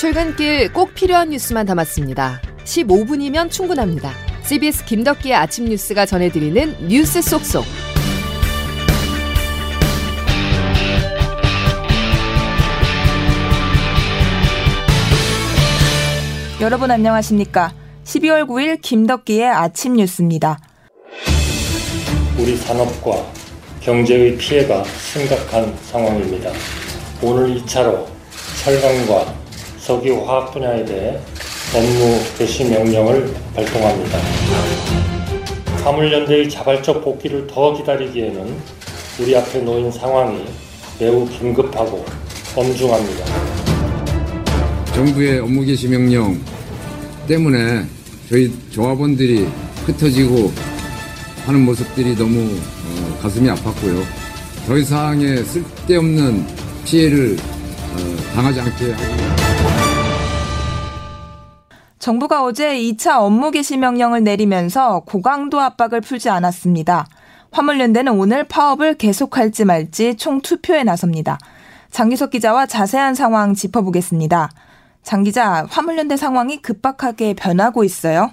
출근길 꼭 필요한 뉴스만 담았습니다. 15분이면 충분합니다. CBS 김덕기의 아침 뉴스가 전해드리는 뉴스 속속. 여러분 안녕하십니까? 12월 9일 김덕기의 아침 뉴스입니다. 우리 산업과 경제의 피해가 심각한 상황입니다. 오늘 2차로 철강과 석유화학 분야에 대해 업무 개시 명령을 발동합니다. 화물연대의 자발적 복귀를 더 기다리기에는 우리 앞에 놓인 상황이 매우 긴급하고 엄중합니다. 정부의 업무 개시 명령 때문에 저희 조합원들이 흩어지고 하는 모습들이 너무 어, 가슴이 아팠고요. 더 이상의 쓸데없는 피해를 어, 당하지 않게 하기 정부가 어제 2차 업무 개시 명령을 내리면서 고강도 압박을 풀지 않았습니다. 화물연대는 오늘 파업을 계속할지 말지 총 투표에 나섭니다. 장기석 기자와 자세한 상황 짚어보겠습니다. 장 기자, 화물연대 상황이 급박하게 변하고 있어요.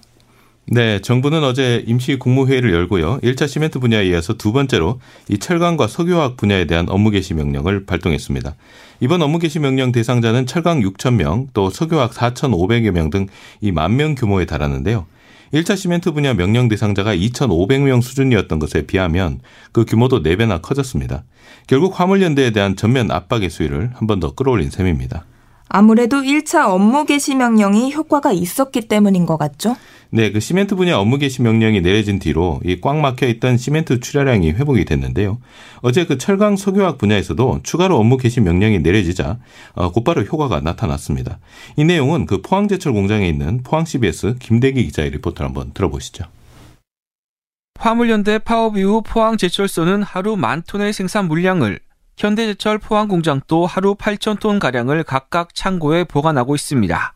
네, 정부는 어제 임시 국무회의를 열고요. 1차 시멘트 분야에 이어서 두 번째로 이 철강과 석유화학 분야에 대한 업무 개시 명령을 발동했습니다. 이번 업무 개시 명령 대상자는 철강 6천 명, 또 석유화학 4,500여 명 등 이 만 명 규모에 달하는데요. 1차 시멘트 분야 명령 대상자가 2,500명 수준이었던 것에 비하면 그 규모도 4배나 커졌습니다. 결국 화물연대에 대한 전면 압박의 수위를 한 번 더 끌어올린 셈입니다. 아무래도 1차 업무 개시 명령이 효과가 있었기 때문인 것 같죠? 네, 그 시멘트 분야 업무 개시 명령이 내려진 뒤로 이 꽉 막혀 있던 시멘트 출하량이 회복이 됐는데요. 어제 그 철강 석유화학 분야에서도 추가로 업무 개시 명령이 내려지자 어, 곧바로 효과가 나타났습니다. 이 내용은 그 포항제철 공장에 있는 포항 CBS 김대기 기자의 리포트를 한번 들어보시죠. 화물연대 파업 이후 포항제철소는 하루 만 톤의 생산 물량을 현대제철 포항 공장도 하루 8천 톤 가량을 각각 창고에 보관하고 있습니다.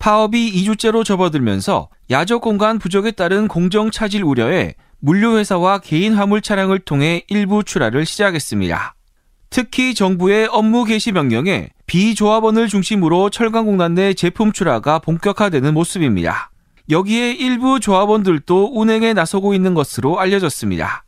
파업이 2주째로 접어들면서 야적 공간 부족에 따른 공정 차질 우려에 물류회사와 개인 화물 차량을 통해 일부 출하를 시작했습니다. 특히 정부의 업무 개시 명령에 비조합원을 중심으로 철강공단 내 제품 출하가 본격화되는 모습입니다. 여기에 일부 조합원들도 운행에 나서고 있는 것으로 알려졌습니다.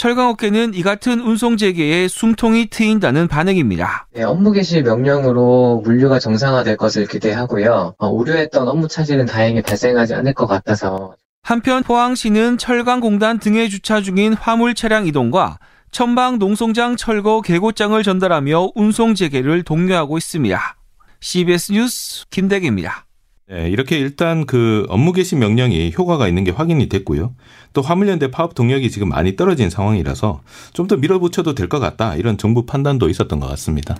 철강업계는 이 같은 운송 재개에 숨통이 트인다는 반응입니다. 네, 업무 개시 명령으로 물류가 정상화될 것을 기대하고요. 어, 우려했던 업무 차질은 다행히 발생하지 않을 것 같아서. 한편 포항시는 철강공단 등에 주차 중인 화물 차량 이동과 천방 농송장 철거 개고장을 전달하며 운송 재개를 독려하고 있습니다. CBS 뉴스 김대기입니다. 네, 이렇게 일단 그 업무 개시 명령이 효과가 있는 게 확인이 됐고요. 또 화물연대 파업 동력이 지금 많이 떨어진 상황이라서 좀 더 밀어붙여도 될 것 같다 이런 정부 판단도 있었던 것 같습니다.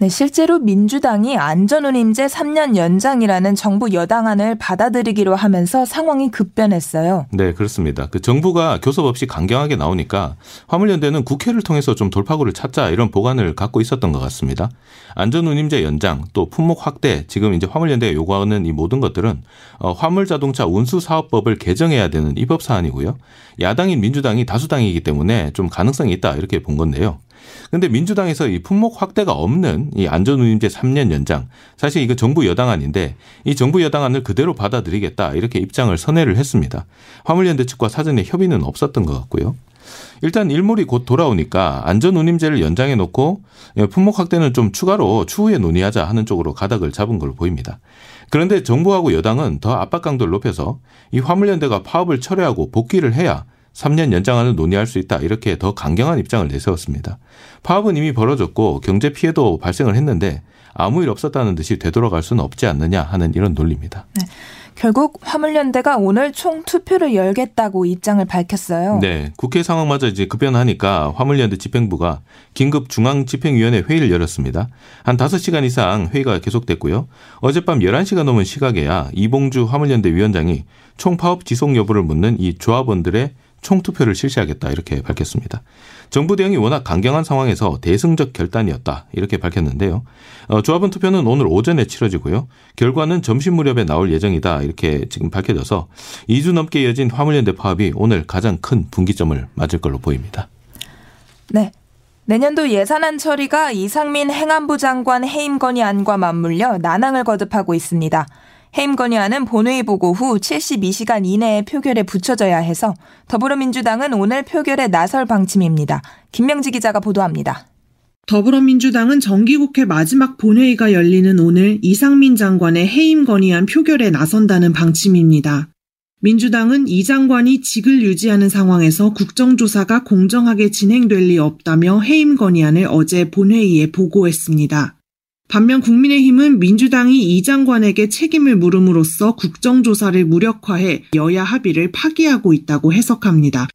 네, 실제로 민주당이 안전운임제 3년 연장이라는 정부 여당안을 받아들이기로 하면서 상황이 급변했어요. 네, 그렇습니다. 그 정부가 교섭 없이 강경하게 나오니까 화물연대는 국회를 통해서 좀 돌파구를 찾자 이런 보관을 갖고 있었던 것 같습니다. 안전운임제 연장 또 품목 확대 지금 이제 화물연대가 요구하는 이 모든 것들은 어, 화물자동차 운수사업법을 개정해야 되는 입법 사안이고요. 야당인 민주당이 다수당이기 때문에 좀 가능성이 있다 이렇게 본 건데요. 근데 민주당에서 이 품목 확대가 없는 이 안전운임제 3년 연장 사실 이거 정부 여당안인데 이 정부 여당안을 그대로 받아들이겠다 이렇게 입장을 선회를 했습니다. 화물연대 측과 사전에 협의는 없었던 것 같고요. 일단 일몰이 곧 돌아오니까 안전운임제를 연장해 놓고 품목 확대는 좀 추가로 추후에 논의하자 하는 쪽으로 가닥을 잡은 걸로 보입니다. 그런데 정부하고 여당은 더 압박 강도를 높여서 이 화물연대가 파업을 철회하고 복귀를 해야 3년 연장안을 논의할 수 있다. 이렇게 더 강경한 입장을 내세웠습니다. 파업은 이미 벌어졌고 경제 피해도 발생을 했는데 아무 일 없었다는 듯이 되돌아갈 수는 없지 않느냐 하는 이런 논리입니다. 네. 결국 화물연대가 오늘 총 투표를 열겠다고 입장을 밝혔어요. 네, 국회 상황마저 이제 급변하니까 화물연대 집행부가 긴급 중앙 집행위원회 회의를 열었습니다. 한 5시간 이상 회의가 계속됐고요. 어젯밤 11시가 넘은 시각에야 이봉주 화물연대 위원장이 총 파업 지속 여부를 묻는 이 조합원들의 총투표를 실시하겠다 이렇게 밝혔습니다. 정부 대응이 워낙 강경한 상황에서 대승적 결단이었다 이렇게 밝혔는데요. 어, 조합원 투표는 오늘 오전에 치러지고요. 결과는 점심 무렵에 나올 예정이다 이렇게 지금 밝혀져서 2주 넘게 이어진 화물연대 파업이 오늘 가장 큰 분기점을 맞을 걸로 보입니다. 네. 내년도 예산안 처리가 이상민 행안부 장관 해임 건의안과 맞물려 난항을 거듭하고 있습니다. 해임 건의안은 본회의 보고 후 72시간 이내에 표결에 붙여져야 해서 더불어민주당은 오늘 표결에 나설 방침입니다. 김명지 기자가 보도합니다. 더불어민주당은 정기국회 마지막 본회의가 열리는 오늘 이상민 장관의 해임 건의안 표결에 나선다는 방침입니다. 민주당은 이 장관이 직을 유지하는 상황에서 국정조사가 공정하게 진행될 리 없다며 해임 건의안을 어제 본회의에 보고했습니다. 반면 국민의힘은 민주당이 이 장관에게 책임을 물음으로써 국정조사를 무력화해 여야 합의를 파기하고 있다고 해석합니다.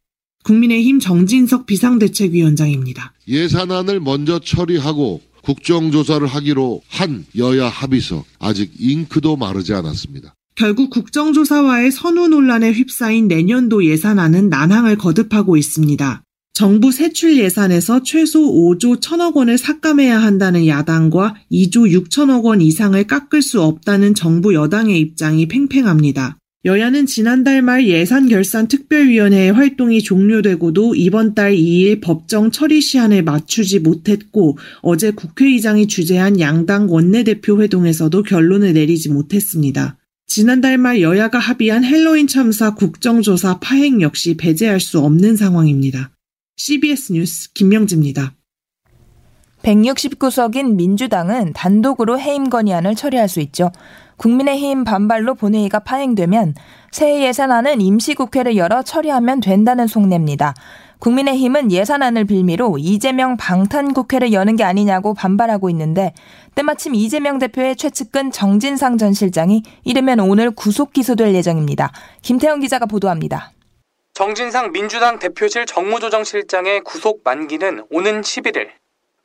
국민의힘 정진석 비상대책위원장입니다. 예산안을 먼저 처리하고 국정조사를 하기로 한 여야 합의서 아직 잉크도 마르지 않았습니다. 결국 국정조사와의 선후 논란에 휩싸인 내년도 예산안은 난항을 거듭하고 있습니다. 정부 세출 예산에서 최소 5조 1천억 원을 삭감해야 한다는 야당과 2조 6천억 원 이상을 깎을 수 없다는 정부 여당의 입장이 팽팽합니다. 여야는 지난달 말 예산 결산 특별위원회의 활동이 종료되고도 이번 달 2일 법정 처리 시한을 맞추지 못했고 어제 국회의장이 주재한 양당 원내대표 회동에서도 결론을 내리지 못했습니다. 지난달 말 여야가 합의한 헬로윈 참사 국정조사 파행 역시 배제할 수 없는 상황입니다. CBS 뉴스 김명지입니다. 169석인 민주당은 단독으로 해임 건의안을 처리할 수 있죠. 국민의힘 반발로 본회의가 파행되면 새해 예산안은 임시국회를 열어 처리하면 된다는 속내입니다. 국민의힘은 예산안을 빌미로 이재명 방탄 국회를 여는 게 아니냐고 반발하고 있는데 때마침 이재명 대표의 최측근 정진상 전 실장이 이르면 오늘 구속 기소될 예정입니다. 김태형 기자가 보도합니다. 정진상 민주당 대표실 정무조정실장의 구속 만기는 오는 11일.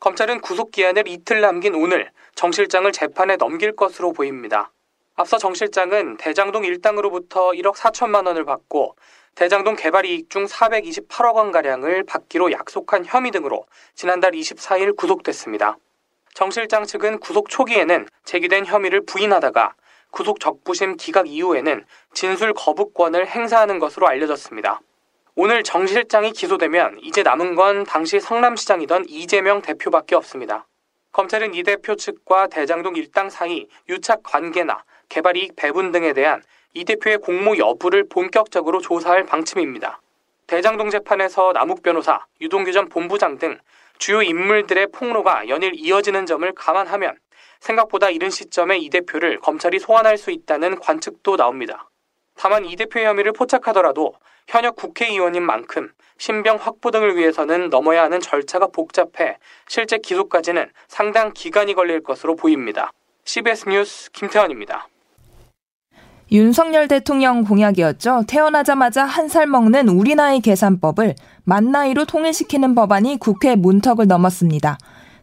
검찰은 구속 기한을 이틀 남긴 오늘 정 실장을 재판에 넘길 것으로 보입니다. 앞서 정 실장은 대장동 일당으로부터 1억 4천만 원을 받고 대장동 개발 이익 중 428억 원가량을 받기로 약속한 혐의 등으로 지난달 24일 구속됐습니다. 정 실장 측은 구속 초기에는 제기된 혐의를 부인하다가 구속 적부심 기각 이후에는 진술 거부권을 행사하는 것으로 알려졌습니다. 오늘 정 실장이 기소되면 이제 남은 건 당시 성남시장이던 이재명 대표밖에 없습니다. 검찰은 이 대표 측과 대장동 일당 사이 유착 관계나 개발 이익 배분 등에 대한 이 대표의 공모 여부를 본격적으로 조사할 방침입니다. 대장동 재판에서 남욱 변호사, 유동규 전 본부장 등 주요 인물들의 폭로가 연일 이어지는 점을 감안하면 생각보다 이른 시점에 이 대표를 검찰이 소환할 수 있다는 관측도 나옵니다. 다만 이 대표의 혐의를 포착하더라도 현역 국회의원인 만큼 신병 확보 등을 위해서는 넘어야 하는 절차가 복잡해 실제 기소까지는 상당 기간이 걸릴 것으로 보입니다. CBS 뉴스 김태환입니다. 윤석열 대통령 공약이었죠. 태어나자마자 한 살 먹는 우리 나이 계산법을 만 나이로 통일시키는 법안이 국회 문턱을 넘었습니다.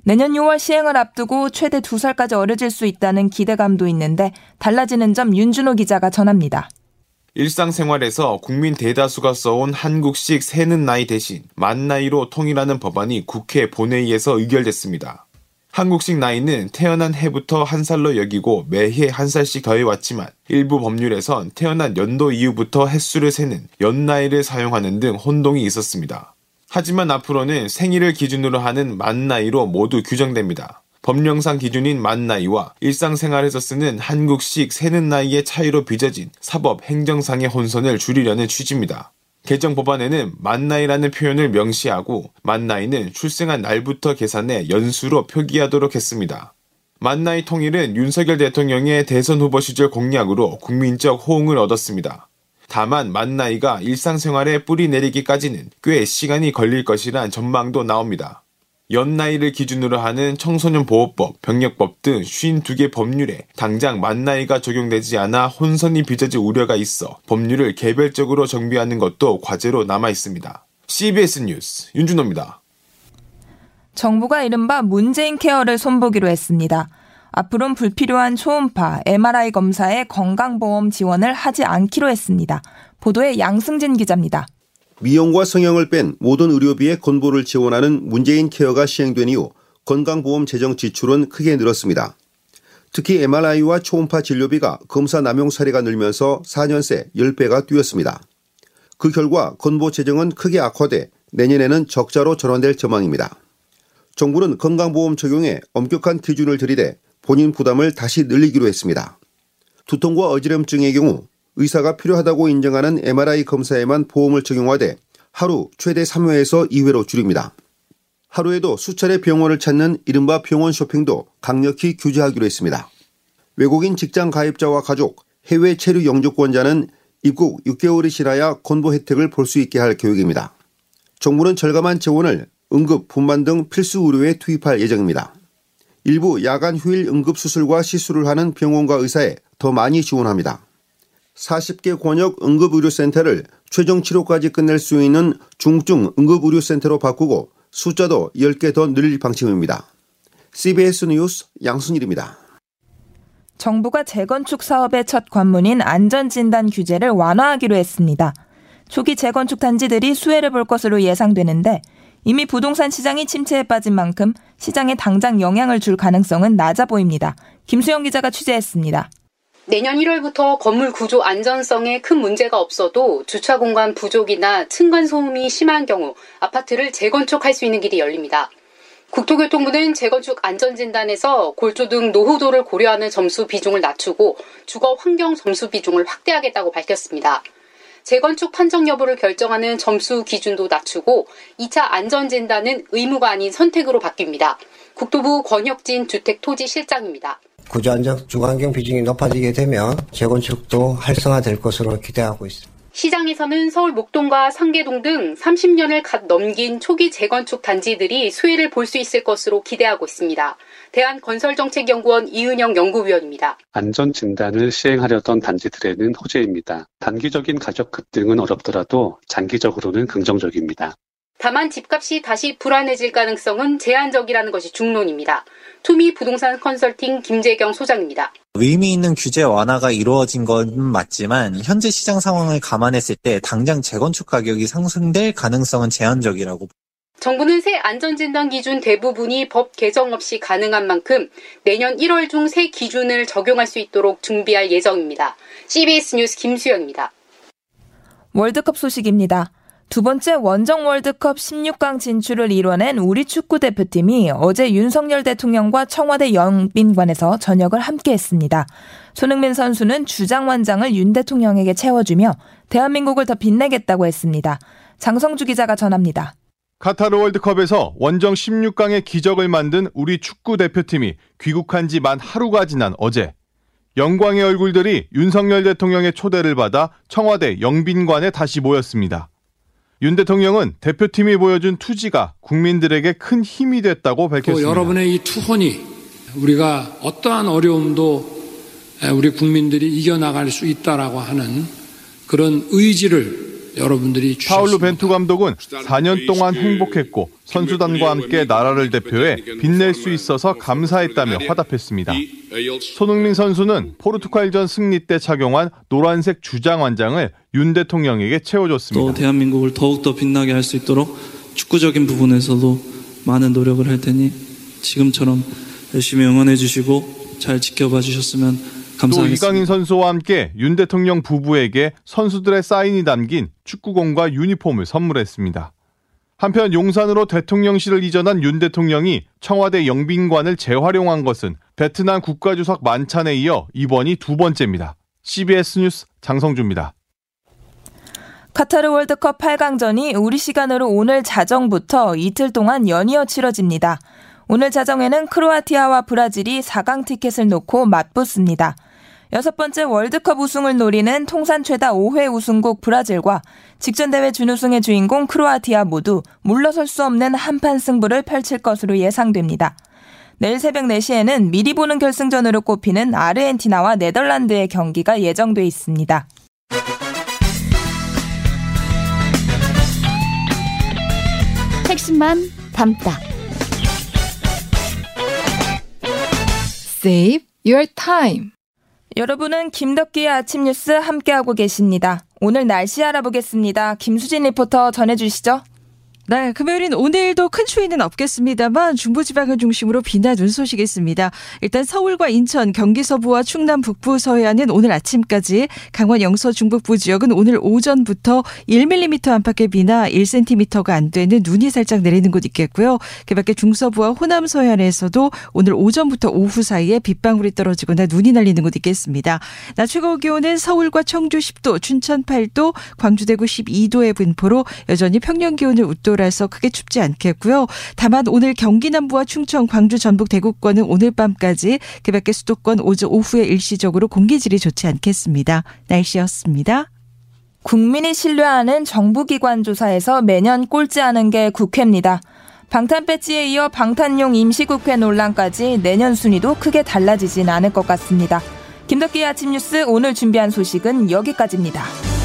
내년 6월 시행을 앞두고 최대 2살까지 어려질 수 있다는 기대감도 있는데 달라지는 점 윤준호 기자가 전합니다. 일상생활에서 국민 대다수가 써온 한국식 세는 나이 대신 만 나이로 통일하는 법안이 국회 본회의에서 의결됐습니다. 한국식 나이는 태어난 해부터 한 살로 여기고 매해 한 살씩 더해왔지만 일부 법률에선 태어난 연도 이후부터 횟수를 세는 연나이를 사용하는 등 혼동이 있었습니다. 하지만 앞으로는 생일을 기준으로 하는 만 나이로 모두 규정됩니다. 법령상 기준인 만 나이와 일상생활에서 쓰는 한국식 세는 나이의 차이로 빚어진 사법 행정상의 혼선을 줄이려는 취지입니다. 개정 법안에는 만 나이라는 표현을 명시하고 만 나이는 출생한 날부터 계산해 연수로 표기하도록 했습니다. 만 나이 통일은 윤석열 대통령의 대선 후보 시절 공약으로 국민적 호응을 얻었습니다. 다만 만나이가 일상생활에 뿌리 내리기까지는 꽤 시간이 걸릴 것이란 전망도 나옵니다. 연나이를 기준으로 하는 청소년 보호법, 병력법 등 52개 법률에 당장 만나이가 적용되지 않아 혼선이 빚어질 우려가 있어 법률을 개별적으로 정비하는 것도 과제로 남아 있습니다. CBS 뉴스 윤준호입니다. 정부가 이른바 문재인 케어를 손보기로 했습니다. 앞으론 불필요한 초음파, MRI 검사에 건강보험 지원을 하지 않기로 했습니다. 보도에 양승진 기자입니다. 미용과 성형을 뺀 모든 의료비의 건보를 지원하는 문재인 케어가 시행된 이후 건강보험 재정 지출은 크게 늘었습니다. 특히 MRI와 초음파 진료비가 검사 남용 사례가 늘면서 4년 새 10배가 뛰었습니다. 그 결과 건보 재정은 크게 악화돼 내년에는 적자로 전환될 전망입니다. 정부는 건강보험 적용에 엄격한 기준을 들이대 본인 부담을 다시 늘리기로 했습니다. 두통과 어지럼증의 경우 의사가 필요하다고 인정하는 MRI 검사에만 보험을 적용하되 하루 최대 3회에서 2회로 줄입니다. 하루에도 수차례 병원을 찾는 이른바 병원 쇼핑도 강력히 규제하기로 했습니다. 외국인 직장 가입자와 가족, 해외 체류 영주권자는 입국 6개월이 지나야 건보 혜택을 볼 수 있게 할 계획입니다. 정부는 절감한 재원을 응급, 분만 등 필수 의료에 투입할 예정입니다. 일부 야간 휴일 응급 수술과 시술을 하는 병원과 의사에 더 많이 지원합니다. 40개 권역 응급의료센터를 최종 치료까지 끝낼 수 있는 중증 응급의료센터로 바꾸고 숫자도 10개 더 늘릴 방침입니다. CBS 뉴스 양순일입니다. 정부가 재건축 사업의 첫 관문인 안전진단 규제를 완화하기로 했습니다. 초기 재건축 단지들이 수혜를 볼 것으로 예상되는데 이미 부동산 시장이 침체에 빠진 만큼 시장에 당장 영향을 줄 가능성은 낮아 보입니다. 김수영 기자가 취재했습니다. 내년 1월부터 건물 구조 안전성에 큰 문제가 없어도 주차 공간 부족이나 층간 소음이 심한 경우 아파트를 재건축할 수 있는 길이 열립니다. 국토교통부는 재건축 안전진단에서 골조 등 노후도를 고려하는 점수 비중을 낮추고 주거 환경 점수 비중을 확대하겠다고 밝혔습니다. 재건축 판정 여부를 결정하는 점수 기준도 낮추고 2차 안전진단은 의무가 아닌 선택으로 바뀝니다. 국토부 권혁진 주택토지실장입니다. 구조안전 주거환경 비중이 높아지게 되면 재건축도 활성화될 것으로 기대하고 있습니다. 시장에서는 서울 목동과 상계동 등 30년을 갓 넘긴 초기 재건축 단지들이 수혜를 볼 수 있을 것으로 기대하고 있습니다. 대한건설정책연구원 이은영 연구위원입니다. 안전 진단을 시행하려던 단지들에는 호재입니다. 단기적인 가격 급등은 어렵더라도 장기적으로는 긍정적입니다. 다만 집값이 다시 불안해질 가능성은 제한적이라는 것이 중론입니다. 투미 부동산 컨설팅 김재경 소장입니다. 의미 있는 규제 완화가 이루어진 건 맞지만 현재 시장 상황을 감안했을 때 당장 재건축 가격이 상승될 가능성은 제한적이라고 정부는 새 안전진단 기준 대부분이 법 개정 없이 가능한 만큼 내년 1월 중 새 기준을 적용할 수 있도록 준비할 예정입니다. CBS 뉴스 김수영입니다. 월드컵 소식입니다. 두 번째 원정 월드컵 16강 진출을 이뤄낸 우리 축구 대표팀이 어제 윤석열 대통령과 청와대 영빈관에서 저녁을 함께 했습니다. 손흥민 선수는 주장원장을 윤 대통령에게 채워주며 대한민국을 더 빛내겠다고 했습니다. 장성주 기자가 전합니다. 카타르 월드컵에서 원정 16강의 기적을 만든 우리 축구 대표팀이 귀국한 지 만 하루가 지난 어제 영광의 얼굴들이 윤석열 대통령의 초대를 받아 청와대 영빈관에 다시 모였습니다. 윤 대통령은 대표팀이 보여준 투지가 국민들에게 큰 힘이 됐다고 밝혔습니다. 여러분의 이 투혼이 우리가 어떠한 어려움도 우리 국민들이 이겨나갈 수 있다라고 하는 그런 의지를 여러분들이 주셨습니다. 파울루 벤투 감독은 4년 동안 행복했고 선수단과 함께 나라를 대표해 빛낼 수 있어서 감사했다며 화답했습니다. 손흥민 선수는 포르투갈전 승리 때 착용한 노란색 주장 완장을 윤 대통령에게 채워줬습니다. 또 대한민국을 더욱더 빛나게 할 수 있도록 축구적인 부분에서도 많은 노력을 할 테니 지금처럼 열심히 응원해 주시고 잘 지켜봐 주셨으면 감사하겠습니다. 또 이강인 선수와 함께 윤 대통령 부부에게 선수들의 사인이 담긴 축구공과 유니폼을 선물했습니다. 한편 용산으로 대통령실을 이전한 윤 대통령이 청와대 영빈관을 재활용한 것은 베트남 국가주석 만찬에 이어 이번이 두 번째입니다. CBS 뉴스 장성주입니다. 카타르 월드컵 8강전이 우리 시간으로 오늘 자정부터 이틀 동안 연이어 치러집니다. 오늘 자정에는 크로아티아와 브라질이 4강 티켓을 놓고 맞붙습니다. 여섯 번째 월드컵 우승을 노리는 통산 최다 5회 우승국 브라질과 직전 대회 준우승의 주인공 크로아티아 모두 물러설 수 없는 한판 승부를 펼칠 것으로 예상됩니다. 내일 새벽 4시에는 미리 보는 결승전으로 꼽히는 아르헨티나와 네덜란드의 경기가 예정돼 있습니다. 핵심만 담다. Save your time. 여러분은 김덕기의 아침 뉴스 함께하고 계십니다. 오늘 날씨 알아보겠습니다. 김수진 리포터 전해주시죠. 네, 금요일인 오늘도 큰 추위는 없겠습니다만 중부지방을 중심으로 비나 눈 소식이 있습니다. 일단 서울과 인천, 경기 서부와 충남 북부 서해안은 오늘 아침까지, 강원 영서 중북부 지역은 오늘 오전부터 1mm 안팎의 비나 1cm가 안 되는 눈이 살짝 내리는 곳 있겠고요. 그밖에 중서부와 호남 서해안에서도 오늘 오전부터 오후 사이에 빗방울이 떨어지거나 눈이 날리는 곳 있겠습니다. 낮 최고 기온은 서울과 청주 10도, 춘천 8도, 광주 대구 12도의 분포로 여전히 평년 기온을 웃도 라서 크게 춥지 않겠고요. 다만 오늘 경기 남부와 충청, 광주, 전북, 대구권은 오늘 밤까지 그 밖에 수도권 오전 오후에 일시적으로 공기질이 좋지 않겠습니다. 날씨였습니다. 국민이 신뢰하는 정부기관 조사에서 매년 꼴찌 하는 게 국회입니다. 방탄 배지에 이어 방탄용 임시국회 논란까지 내년 순위도 크게 달라지진 않을 것 같습니다. 김덕기의 아침 뉴스 오늘 준비한 소식은 여기까지입니다.